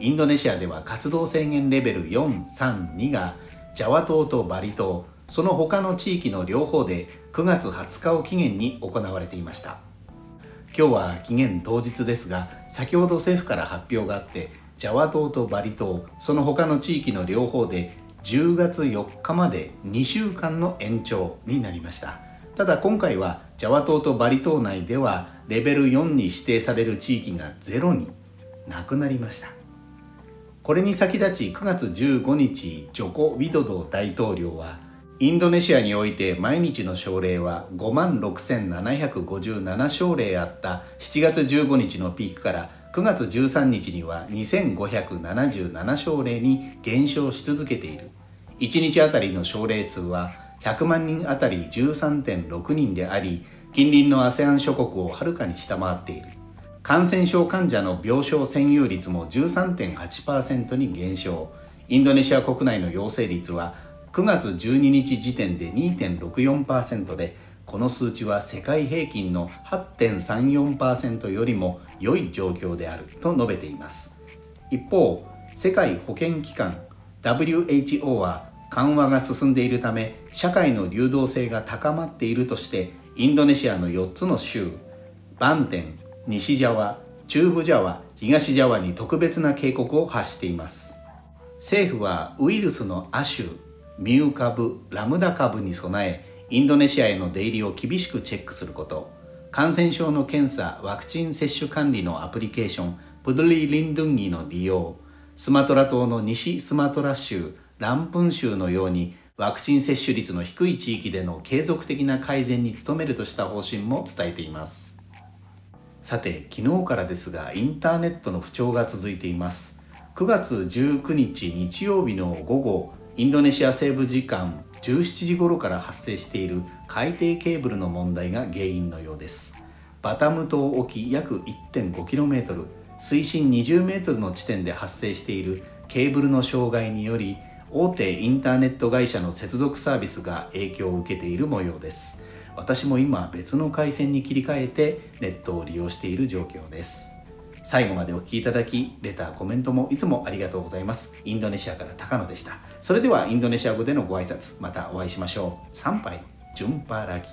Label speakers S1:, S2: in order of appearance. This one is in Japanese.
S1: インドネシアでは活動制限レベル432がジャワ島とバリ島その他の地域の両方で9月20日を期限に行われていました。今日は期限当日ですが先ほど政府から発表があってジャワ島とバリ島その他の地域の両方で10月4日まで2週間の延長になりました。ただ今回はジャワ島とバリ島内ではレベル4に指定される地域がゼロになくなりました。これに先立ち9月15日ジョコ・ウィドド大統領はインドネシアにおいて毎日の症例は5万6757症例あった。7月15日のピークから9月13日には2577症例に減少し続けている。1日あたりの症例数は100万人あたり13.6人であり近隣の ASEAN 諸国をはるかに下回っている。感染症患者の病床占有率も13.8%に減少。インドネシア国内の陽性率は9月12日時点で2.64%でこの数値は世界平均の8.34%よりも良い状況であると述べています。一方世界保健機関 WHO は緩和が進んでいるため社会の流動性が高まっているとしてインドネシアの4つの州バンテン西ジャワ中部ジャワ東ジャワに特別な警告を発しています。政府はウイルスの亜種ミュー株ラムダ株に備えインドネシアへの出入りを厳しくチェックすること感染症の検査ワクチン接種管理のアプリケーションプドリー・リンドゥンギの利用スマトラ島の西スマトラ州ランプン州のようにワクチン接種率の低い地域での継続的な改善に努めるとした方針も伝えています。さて昨日からですがインターネットの不調が続いています。9月19日日曜日の午後インドネシア西部時間17時頃から発生している海底ケーブルの問題が原因のようです。バタム島沖約 1.5km 水深 20m の地点で発生しているケーブルの障害により大手インターネット会社の接続サービスが影響を受けている模様です。私も今別の回線に切り替えてネットを利用している状況です。最後までお聴きいただきレターコメントもいつもありがとうございます。インドネシアから高野でした。それではインドネシア語でのご挨拶またお会いしましょう。参拝順パラギ